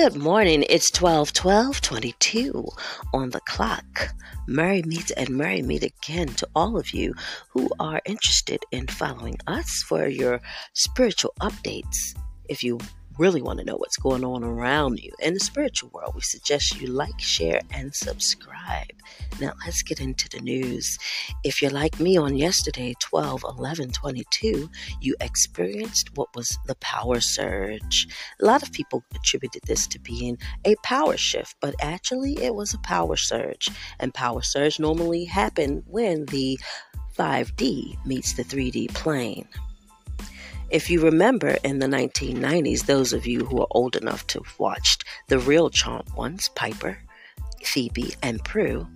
Good morning. It's 12 12 22 on the clock. Merry meet and merry meet again to all of you who are interested in following us for your spiritual updates. If you really want to know what's going on around you in the spiritual world, we suggest you like, share, and subscribe. Now, let's get into the news. If you're like me on yesterday, 12 11 22, you experienced what was the power surge. A lot of people attributed this to being a power shift, but actually, it was a power surge. And power surge normally happen when the 5D meets the 3D plane. If you remember in the 1990s, those of you who are old enough to have watched the real Charmed ones, Piper, Phoebe, and Prue,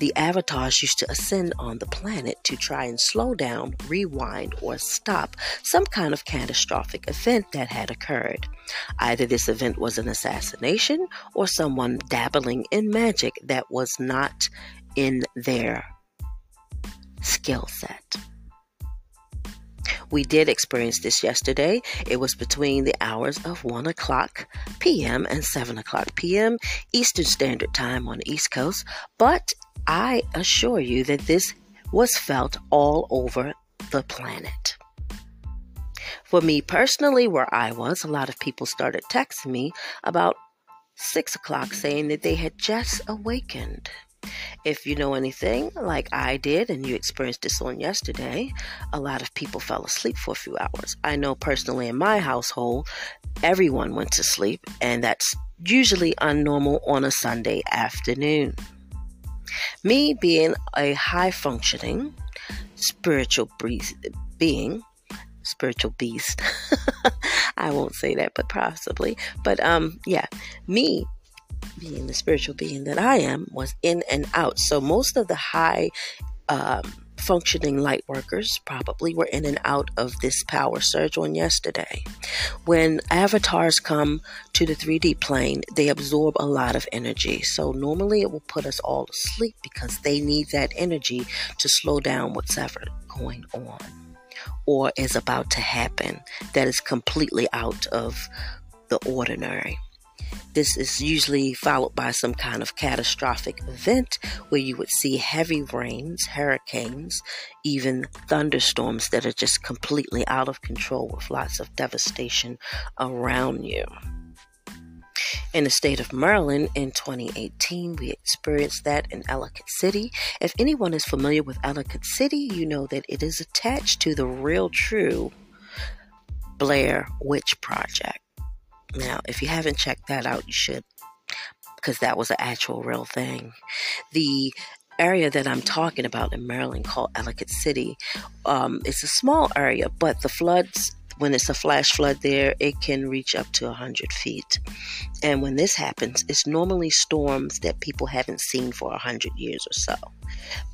the avatars used to ascend on the planet to try and slow down, rewind, or stop some kind of catastrophic event that had occurred. Either this event was an assassination or someone dabbling in magic that was not in their skill set. We did experience this yesterday. It was between the hours of 1 o'clock p.m. and 7 o'clock p.m. Eastern Standard Time on the East Coast, but I assure you that this was felt all over the planet. For me personally, where I was, a lot of people started texting me about 6 o'clock saying that they had just awakened. If you know anything like I did and you experienced this on yesterday, a lot of people fell asleep for a few hours. I know personally in my household, everyone went to sleep, and that's usually unnormal on a Sunday afternoon. Me being a high functioning spiritual being, spiritual beast. I won't say that, but possibly. But um, yeah, me being the spiritual being that I am, was in and out. So most of the high um, functioning light workers probably were in and out of this power surge on yesterday. When avatars come to the 3D plane, they absorb a lot of energy. So normally it will put us all to sleep because they need that energy to slow down whatever going on or is about to happen that is completely out of the ordinary. This is usually followed by some kind of catastrophic event where you would see heavy rains, hurricanes, even thunderstorms that are just completely out of control with lots of devastation around you. In the state of Maryland in 2018, we experienced that in Ellicott City. If anyone is familiar with Ellicott City, you know that it is attached to the real true Blair Witch Project. Now, if you haven't checked that out, you should, because that was an actual real thing. The area that I'm talking about in Maryland called Ellicott City, um, it's a small area, but the floods when it's a flash flood there, it can reach up to 100 feet. And when this happens, it's normally storms that people haven't seen for 100 years or so.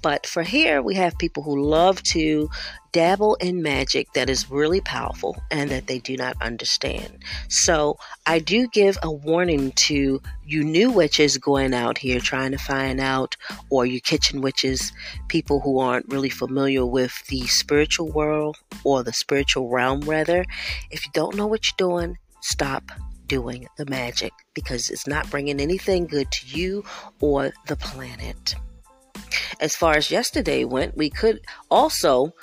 But for here, we have people who love to dabble in magic that is really powerful and that they do not understand. So I do give a warning to you new witches going out here trying to find out, or you kitchen witches, people who aren't really familiar with the spiritual world or the spiritual realm, rather. If you don't know what you're doing, stop doing the magic because it's not bringing anything good to you or the planet as far as yesterday went, we could also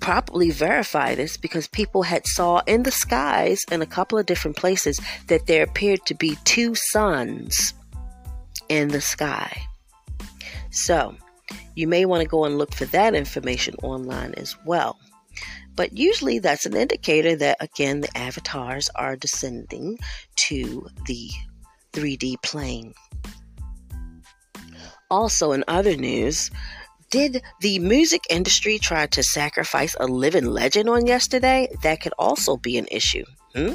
properly verify this because people had saw in the skies in a couple of different places that there appeared to be two suns in the sky. So, you may want to go and look for that information online as well. But usually that's an indicator that again the avatars are descending to the 3D plane. Also, in other news, did the music industry try to sacrifice a living legend on yesterday? That could also be an issue. Hmm?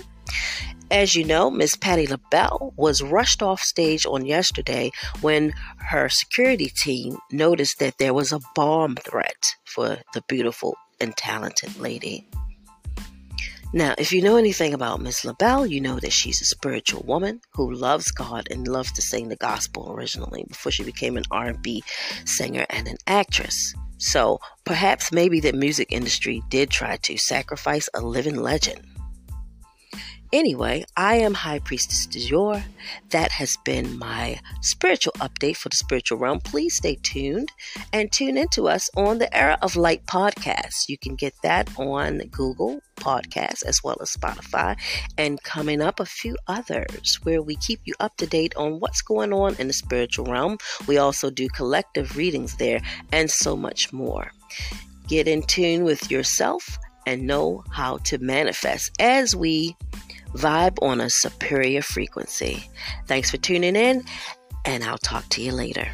As you know, Miss Patti LaBelle was rushed off stage on yesterday when her security team noticed that there was a bomb threat for the beautiful and talented lady. Now, if you know anything about Miss LaBelle, you know that she's a spiritual woman who loves God and loves to sing the gospel originally before she became an R&B singer and an actress. So, perhaps maybe the music industry did try to sacrifice a living legend. Anyway, I am High Priestess du jour. That has been my spiritual update for the spiritual realm. Please stay tuned and tune into us on the Era of Light podcast. You can get that on Google Podcasts as well as Spotify, and coming up a few others where we keep you up to date on what's going on in the spiritual realm. We also do collective readings there and so much more. Get in tune with yourself and know how to manifest as we vibe on a superior frequency. Thanks for tuning in, and I'll talk to you later.